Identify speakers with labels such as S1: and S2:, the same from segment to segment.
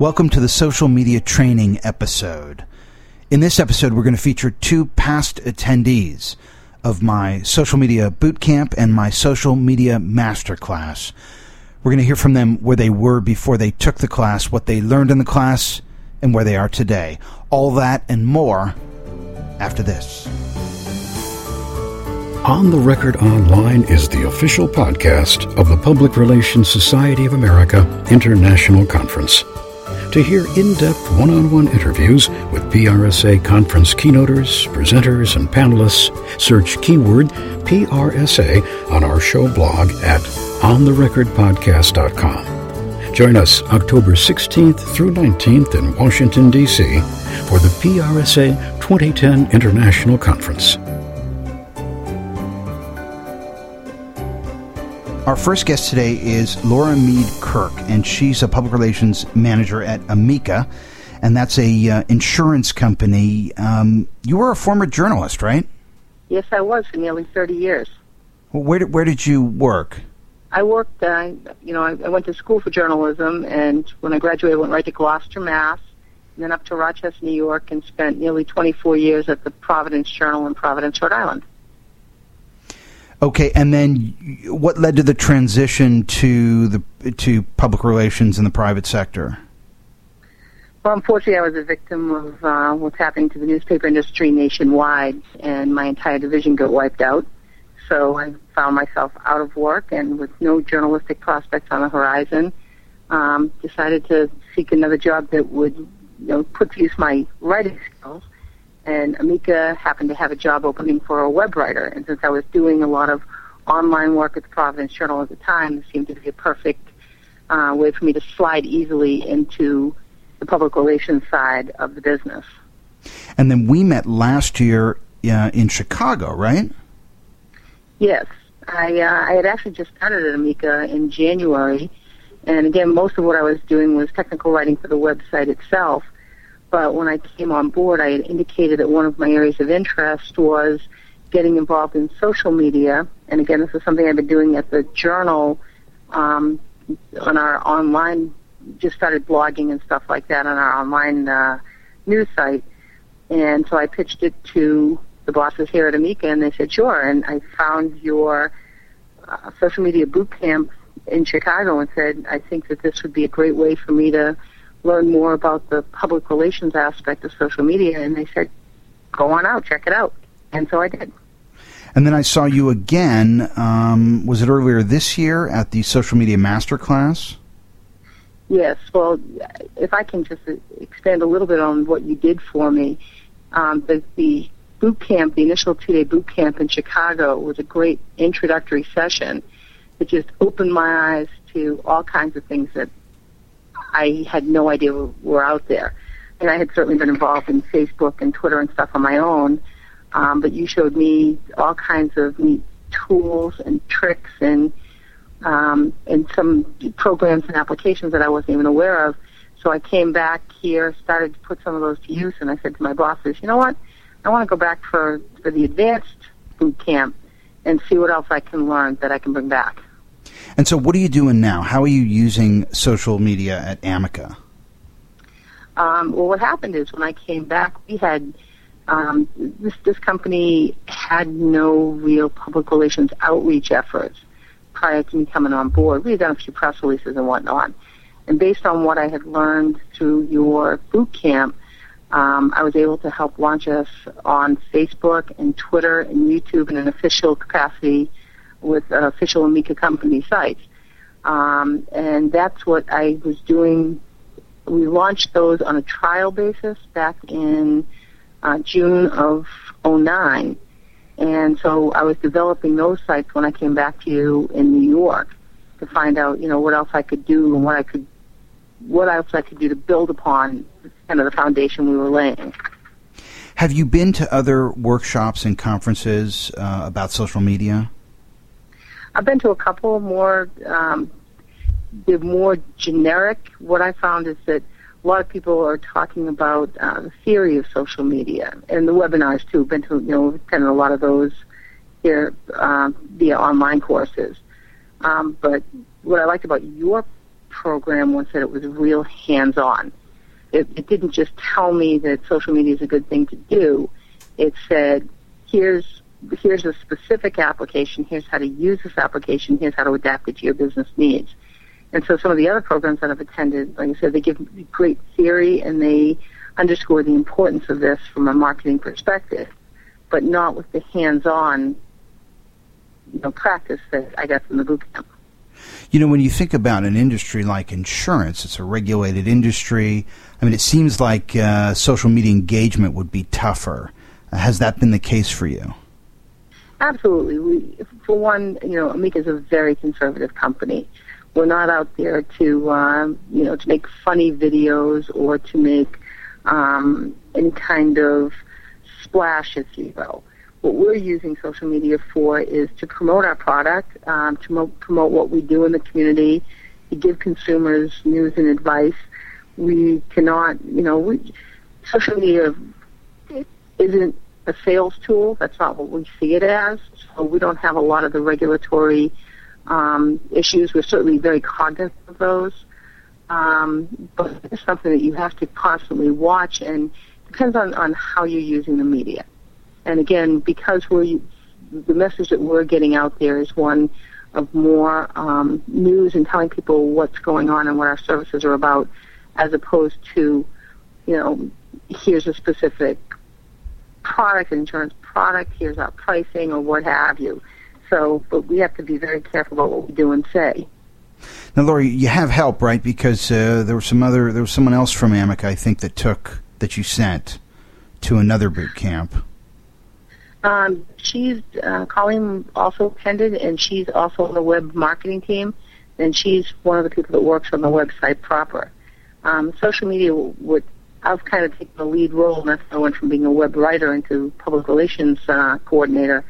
S1: Welcome to the social media training episode. In this episode, we're going to feature two past attendees of my social media boot camp and my social media masterclass. We're going to hear from them where they were before they took the class, what they learned in the class, and where they are today. All that and more after this.
S2: On the Record Online is the official podcast of the Public Relations Society of America International Conference. To hear in depth one on one interviews with PRSA conference keynoters, presenters, and panelists, search keyword PRSA on our show blog at ontherecordpodcast.com. Join us October 16th through 19th in Washington, D.C. for the PRSA 2010 International Conference.
S1: Our first guest today is Laura Mead Kirk, and she's a public relations manager at Amica, and that's a uh, insurance company. Um, you were a former journalist, right?
S3: Yes, I was for nearly 30 years.
S1: Well, where did, where did you work?
S3: I worked, uh, you know, I, I went to school for journalism, and when I graduated, I went right to Gloucester, Mass., and then up to Rochester, New York, and spent nearly 24 years at the Providence Journal in Providence, Rhode Island.
S1: Okay, and then what led to the transition to the to public relations in the private sector?
S3: Well, unfortunately, I was a victim of uh, what's happening to the newspaper industry nationwide, and my entire division got wiped out. So I found myself out of work and with no journalistic prospects on the horizon. Um, decided to seek another job that would, you know, put to use my writing skills and Amica happened to have a job opening for a web writer. And since I was doing a lot of online work at the Providence Journal at the time, it seemed to be a perfect uh, way for me to slide easily into the public relations side of the business.
S1: And then we met last year uh, in Chicago, right?
S3: Yes. I, uh, I had actually just started at Amica in January. And again, most of what I was doing was technical writing for the website itself but when I came on board, I had indicated that one of my areas of interest was getting involved in social media. And again, this is something I've been doing at the journal um, on our online, just started blogging and stuff like that on our online uh, news site. And so I pitched it to the bosses here at Amica, and they said, sure. And I found your uh, social media boot camp in Chicago and said, I think that this would be a great way for me to learn more about the public relations aspect of social media, and they said, go on out, check it out. And so I did.
S1: And then I saw you again, um, was it earlier this year at the Social Media Masterclass?
S3: Yes. Well, if I can just expand a little bit on what you did for me, um, the, the boot camp, the initial two-day boot camp in Chicago was a great introductory session that just opened my eyes to all kinds of things that I had no idea we were out there. And I had certainly been involved in Facebook and Twitter and stuff on my own, um, but you showed me all kinds of neat tools and tricks and um, and some programs and applications that I wasn't even aware of. So I came back here, started to put some of those to use, and I said to my bosses, you know what? I want to go back for, for the advanced boot camp and see what else I can learn that I can bring back.
S1: And so, what are you doing now? How are you using social media at Amica?
S3: Um, well, what happened is when I came back, we had um, this this company had no real public relations outreach efforts prior to me coming on board. We had done a few press releases and whatnot, and based on what I had learned through your boot camp, um, I was able to help launch us on Facebook and Twitter and YouTube in an official capacity with uh, official Amica company sites. Um, and that's what I was doing. We launched those on a trial basis back in uh, June of 09. And so I was developing those sites when I came back to you in New York to find out, you know, what else I could do and what I could what else I could do to build upon kind of the foundation we were laying.
S1: Have you been to other workshops and conferences uh, about social media?
S3: I've been to a couple more. Um, they're more generic. What I found is that a lot of people are talking about uh, the theory of social media and the webinars too. Been to you know attended a lot of those here uh, via online courses. Um, but what I liked about your program was that it was real hands-on it, it didn't just tell me that social media is a good thing to do. It said, here's here's a specific application. Here's how to use this application. Here's how to adapt it to your business needs. And so some of the other programs that I've attended, like I said, they give great theory and they underscore the importance of this from a marketing perspective, but not with the hands-on, you know, practice that I got from the boot camp.
S1: You know, when you think about an industry like insurance, it's a regulated industry. I mean, it seems like uh, social media engagement would be tougher. Uh, has that been the case for you?
S3: Absolutely. We, for one, you know, Amica is a very conservative company. We're not out there to, um, you know, to make funny videos or to make um, any kind of splash, if you will what we're using social media for is to promote our product, um, to mo- promote what we do in the community, to give consumers news and advice. We cannot, you know, we, social media isn't a sales tool. That's not what we see it as. So we don't have a lot of the regulatory um, issues. We're certainly very cognizant of those. Um, but it's something that you have to constantly watch and depends on, on how you're using the media. And again, because we're the message that we're getting out there is one of more um, news and telling people what's going on and what our services are about, as opposed to, you know, here's a specific product, insurance product, here's our pricing, or what have you. So, but we have to be very careful about what we do and say.
S1: Now, Lori, you have help, right? Because uh, there was some other, there was someone else from Amica, I think, that took that you sent to another boot camp.
S3: Um, she's uh, Colleen also attended, and she's also on the web marketing team, and she's one of the people that works on the website proper. Um, social media would I've kind of taken the lead role, and that's I went from being a web writer into public relations uh, coordinator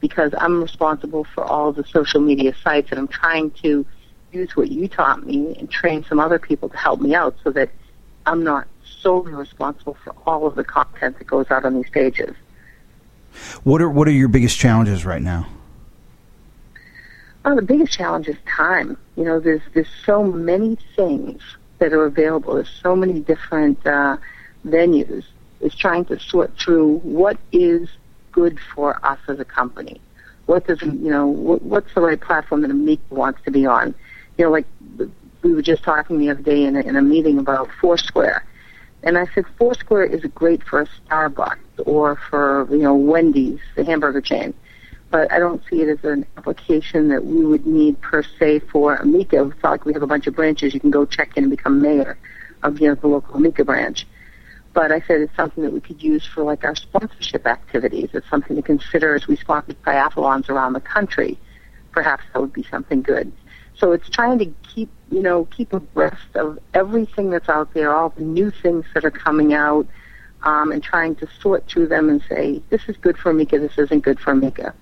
S3: because I'm responsible for all the social media sites, and I'm trying to use what you taught me and train some other people to help me out so that I'm not solely responsible for all of the content that goes out on these pages.
S1: What are what are your biggest challenges right now?
S3: Well, the biggest challenge is time. You know, there's there's so many things that are available. There's so many different uh, venues. It's trying to sort through what is good for us as a company. What does you know? What, what's the right platform that Amica wants to be on? You know, like we were just talking the other day in a, in a meeting about Foursquare and I said, Foursquare is great for a Starbucks or for, you know, Wendy's, the hamburger chain. But I don't see it as an application that we would need per se for Amica. It's not like we have a bunch of branches. You can go check in and become mayor of, you know, the local Amica branch. But I said it's something that we could use for like our sponsorship activities. It's something to consider as we sponsor triathlons around the country. Perhaps that would be something good. So it's trying to keep, you know, keep abreast of everything that's out there, all the new things that are coming out, um, and trying to sort through them and say, this is good for Amica, this isn't good for Amica.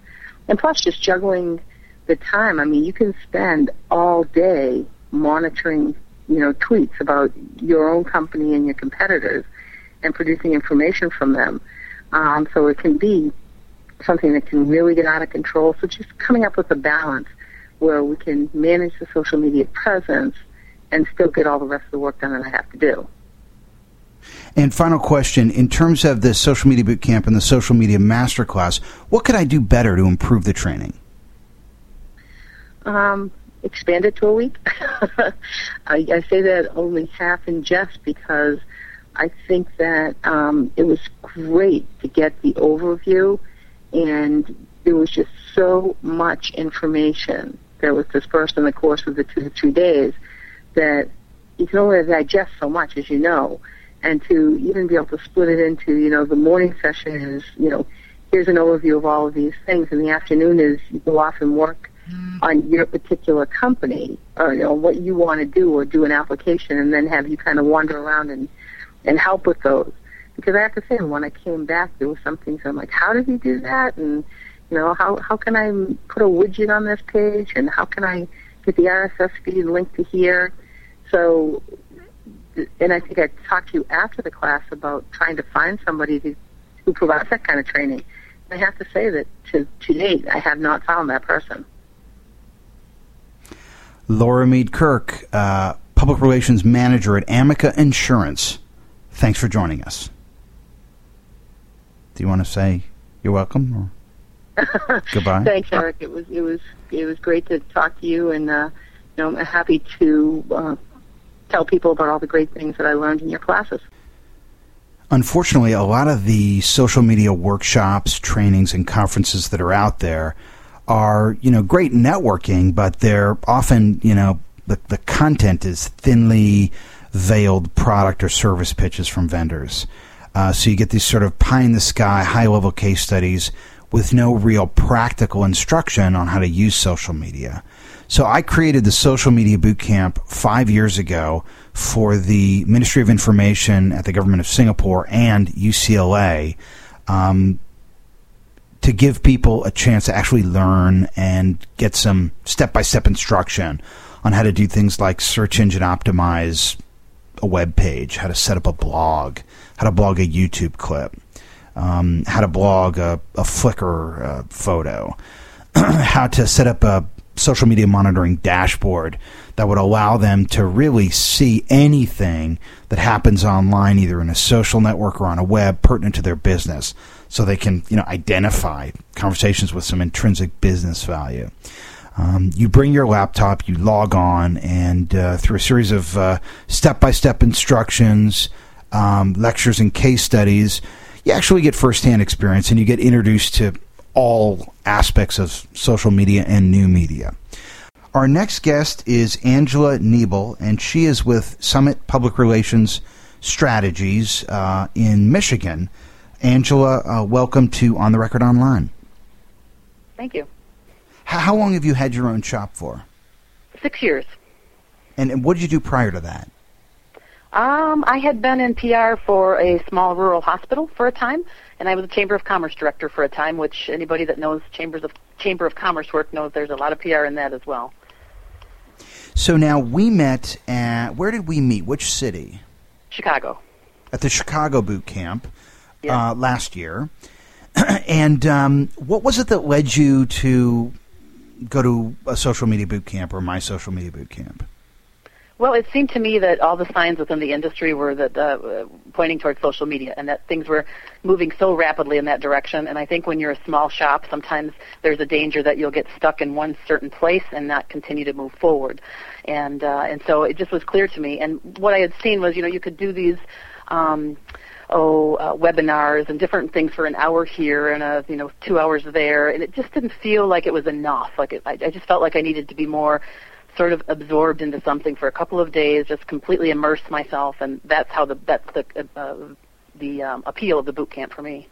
S3: And plus just juggling the time. I mean, you can spend all day monitoring, you know, tweets about your own company and your competitors and producing information from them. Um, so it can be something that can really get out of control. So just coming up with a balance where we can manage the social media presence and still get all the rest of the work done that I have to do.
S1: And final question, in terms of the social media boot camp and the social media masterclass, what could I do better to improve the training?
S3: Um, expand it to a week. I, I, say that only half in jest because I think that um, it was great to get the overview, and there was just so much information that was dispersed in the course of the two three days that you can only digest so much, as you know, and to even be able to split it into, you know, the morning session is, you know, here's an overview of all of these things, and the afternoon is you go off and work mm-hmm. on your particular company or you know what you want to do or do an application and then have you kind of wander around and and help with those. Because I have to say when I came back there was some things I'm like how did he do that? And you know how how can I put a widget on this page? And how can I get the RSS feed linked to here? So and I think I talked to you after the class about trying to find somebody who, who provides that kind of training. I have to say that to, to date, I have not found that person.
S1: Laura Mead Kirk, uh, Public Relations Manager at Amica Insurance. Thanks for joining us. Do you want to say you're welcome or goodbye?
S3: Thanks, Eric. It was it was it was great to talk to you, and uh, you know I'm happy to uh, tell people about all the great things that I learned in your classes.
S1: Unfortunately, a lot of the social media workshops, trainings, and conferences that are out there are, you know, great networking, but they're often, you know, the, the content is thinly veiled product or service pitches from vendors. Uh, so you get these sort of pie in the sky, high level case studies with no real practical instruction on how to use social media. So I created the social media boot camp five years ago for the Ministry of Information at the government of Singapore and UCLA um, to give people a chance to actually learn and get some step by step instruction on how to do things like search engine optimize a web page, how to set up a blog, how to blog a YouTube clip, um, how to blog a, a Flickr uh, photo, how to set up a social media monitoring dashboard that would allow them to really see anything that happens online, either in a social network or on a web, pertinent to their business, so they can you know identify conversations with some intrinsic business value. Um, you bring your laptop, you log on, and uh, through a series of step by step instructions, um, lectures, and case studies, you actually get firsthand experience and you get introduced to all aspects of social media and new media. Our next guest is Angela Niebel, and she is with Summit Public Relations Strategies uh, in Michigan. Angela, uh, welcome to On the Record Online.
S4: Thank you.
S1: How, how, long have you had your own shop for?
S4: Six years.
S1: And, and what did you do prior to that?
S4: Um, I had been in PR for a small rural hospital for a time, and I was a Chamber of Commerce director for a time, which anybody that knows chambers of Chamber of Commerce work knows there's a lot of PR in that as well.
S1: So now we met at where did we meet? Which city?
S4: Chicago.
S1: At the Chicago boot camp
S4: yeah.
S1: uh, last year. and um, what was it that led you to go to a social media boot camp or my social media boot camp?
S4: Well, it seemed to me that all the signs within the industry were that uh, pointing towards social media, and that things were moving so rapidly in that direction. And I think when you're a small shop, sometimes there's a danger that you'll get stuck in one certain place and not continue to move forward. And uh, and so it just was clear to me. And what I had seen was, you know, you could do these. Um, oh uh, webinars and different things for an hour here and a you know two hours there and it just didn't feel like it was enough like it, I, I just felt like I needed to be more sort of absorbed into something for a couple of days, just completely immerse myself, and that's how the that's the uh, the um, appeal of the boot camp for me.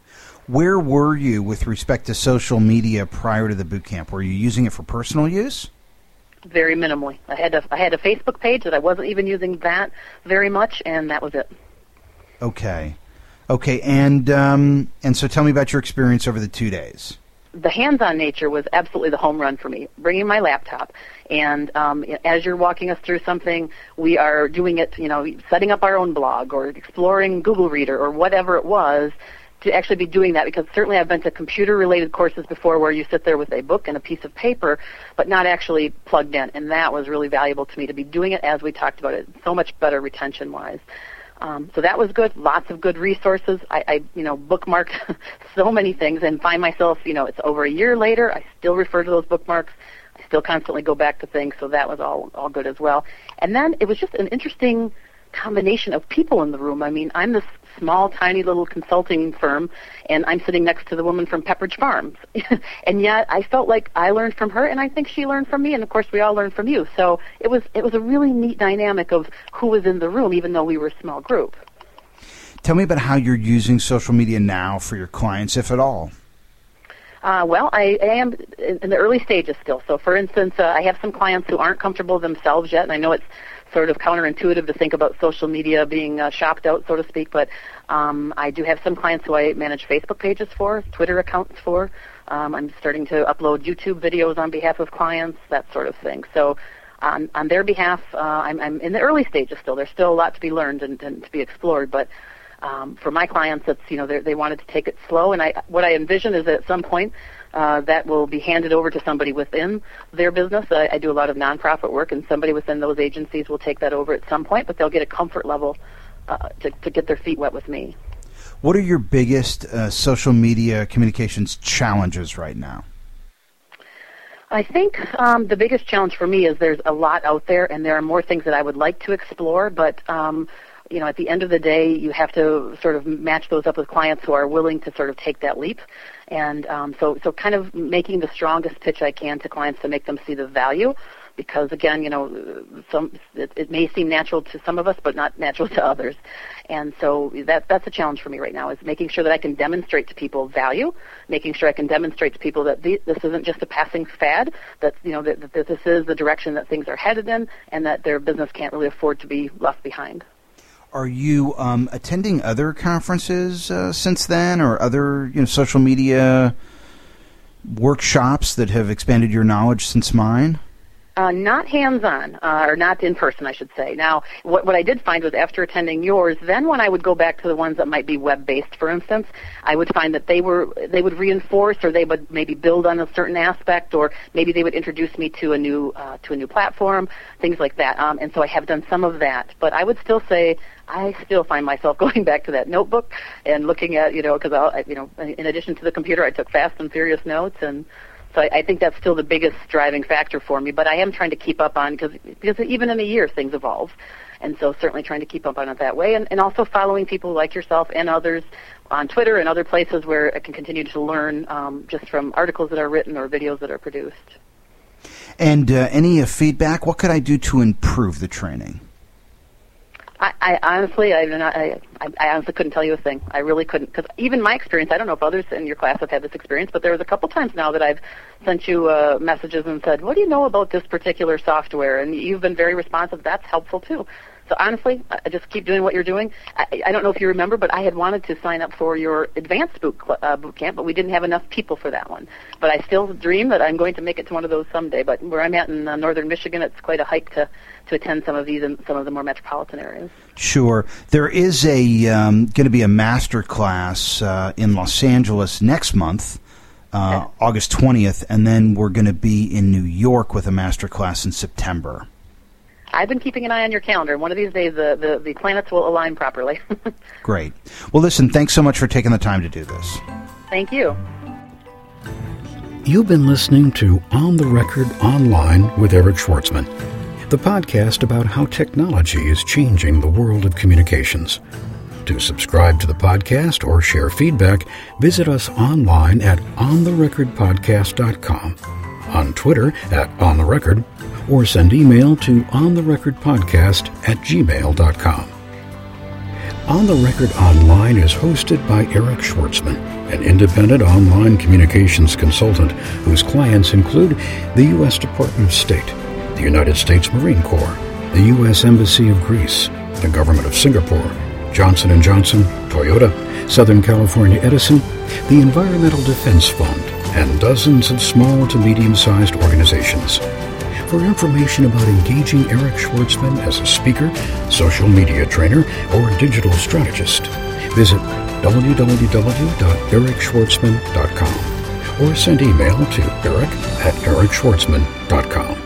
S1: Where were you with respect to social media prior to the boot camp? Were you using it for personal use?
S4: Very minimally. I had a I had a Facebook page that I wasn't even using that very much, and that was it.
S1: Okay, okay, and um, and so tell me about your experience over the two days
S4: the hands-on nature was absolutely the home run for me. Bringing my laptop, and um, as you're walking us through something, we are doing it. You know, setting up our own blog or exploring Google Reader or whatever it was to actually be doing that because certainly I've been to computer related courses before where you sit there with a book and a piece of paper but not actually plugged in and that was really valuable to me to be doing it as we talked about it so much better retention wise um, so that was good. Lots of good resources. I, I you know, bookmarked so many things and find myself, you know, it's over a year later. I still refer to those bookmarks. I still constantly go back to things. So that was all all good as well. And then it was just an interesting combination of people in the room. I mean, I'm this small, tiny little consulting firm, and I'm sitting next to the woman from Pepperidge Farms. and yet, I felt like I learned from her, and I think she learned from me, and of course, we all learned from you. So it was it was a really neat dynamic of who was in the room, even though we were a small group.
S1: Tell me about how you're using social media now for your clients, if at all.
S4: Uh, well, I, I am in the early stages still. So, for instance, uh, I have some clients who aren't comfortable themselves yet, and I know it's sort of counterintuitive to think about social media being uh, shopped out, so to speak. But um, I do have some clients who I manage Facebook pages for, Twitter accounts for. Um, I'm starting to upload YouTube videos on behalf of clients, that sort of thing. So on, on their behalf, uh, I'm, I'm in the early stages still. There's still a lot to be learned and, and to be explored, but um, for my clients, it's you know they wanted to take it slow, and I what I envision is that at some point uh, that will be handed over to somebody within their business. I, I do a lot of nonprofit work, and somebody within those agencies will take that over at some point, but they'll get a comfort level uh, to, to get their feet wet with me.
S1: What are your biggest uh, social media communications challenges right now?
S4: I think um, the biggest challenge for me is there's a lot out there, and there are more things that I would like to explore, but um, you know, at the end of the day, you have to sort of match those up with clients who are willing to sort of take that leap. And um, so, so kind of making the strongest pitch I can to clients to make them see the value because again, you know, some it, it may seem natural to some of us, but not natural to others. And so that that's a challenge for me right now is making sure that I can demonstrate to people value, making sure I can demonstrate to people that the, this isn't just a passing fad, that you know that, that this is the direction that things are headed in, and that their business can't really afford to be left behind.
S1: Are you um, attending other conferences uh, since then, or other you know social media workshops that have expanded your knowledge since mine?
S4: Uh, not hands-on, uh, or not in person, I should say. Now, what, what I did find was after attending yours, then when I would go back to the ones that might be web-based, for instance, I would find that they were they would reinforce, or they would maybe build on a certain aspect, or maybe they would introduce me to a new uh, to a new platform, things like that. Um, and so I have done some of that, but I would still say I still find myself going back to that notebook and looking at you know because I you know in addition to the computer, I took fast and furious notes and so I, I think that's still the biggest driving factor for me. But I am trying to keep up on because because even in a year things evolve, and so certainly trying to keep up on it that way, and, and also following people like yourself and others on Twitter and other places where I can continue to learn um, just from articles that are written or videos that are produced.
S1: And uh, any uh, feedback? What could I do to improve the training?
S4: I, I honestly, I, I, I honestly couldn't tell you a thing. I really couldn't, because even my experience, I don't know if others in your class have had this experience, but there was a couple times now that I've sent you uh, messages and said, "What do you know about this particular software?" And you've been very responsive. That's helpful too. So honestly, I just keep doing what you're doing. I, I don't know if you remember, but I had wanted to sign up for your advanced boot, uh, boot camp, but we didn't have enough people for that one. But I still dream that I'm going to make it to one of those someday. But where I'm at in uh, northern Michigan, it's quite a hike to to attend some of these in some of the more metropolitan areas.
S1: Sure, there is a um, going to be a master class uh, in Los Angeles next month. Uh. August 20th, and then we're going to be in New York with a master class in September.
S4: I've been keeping an eye on your calendar. One of these days, the, the, the planets will align properly.
S1: Great. Well, listen, thanks so much for taking the time to do this.
S4: Thank you.
S2: You've been listening to On the Record Online with Eric Schwartzman, the podcast about how technology is changing the world of communications. To subscribe to the podcast or share feedback, visit us online at ontherecordpodcast.com, on Twitter at ontherecord, or send email to ontherecordpodcast at gmail.com. On the Record Online is hosted by Eric Schwartzman, an independent online communications consultant whose clients include the U.S. Department of State, the United States Marine Corps, the U.S. Embassy of Greece, the Government of Singapore, Johnson & Johnson, Toyota, Southern California Edison, the Environmental Defense Fund, and dozens of small to medium-sized organizations. For information about engaging Eric Schwartzman as a speaker, social media trainer, or digital strategist, visit www.ericschwartzman.com or send email to eric at ericschwartzman.com.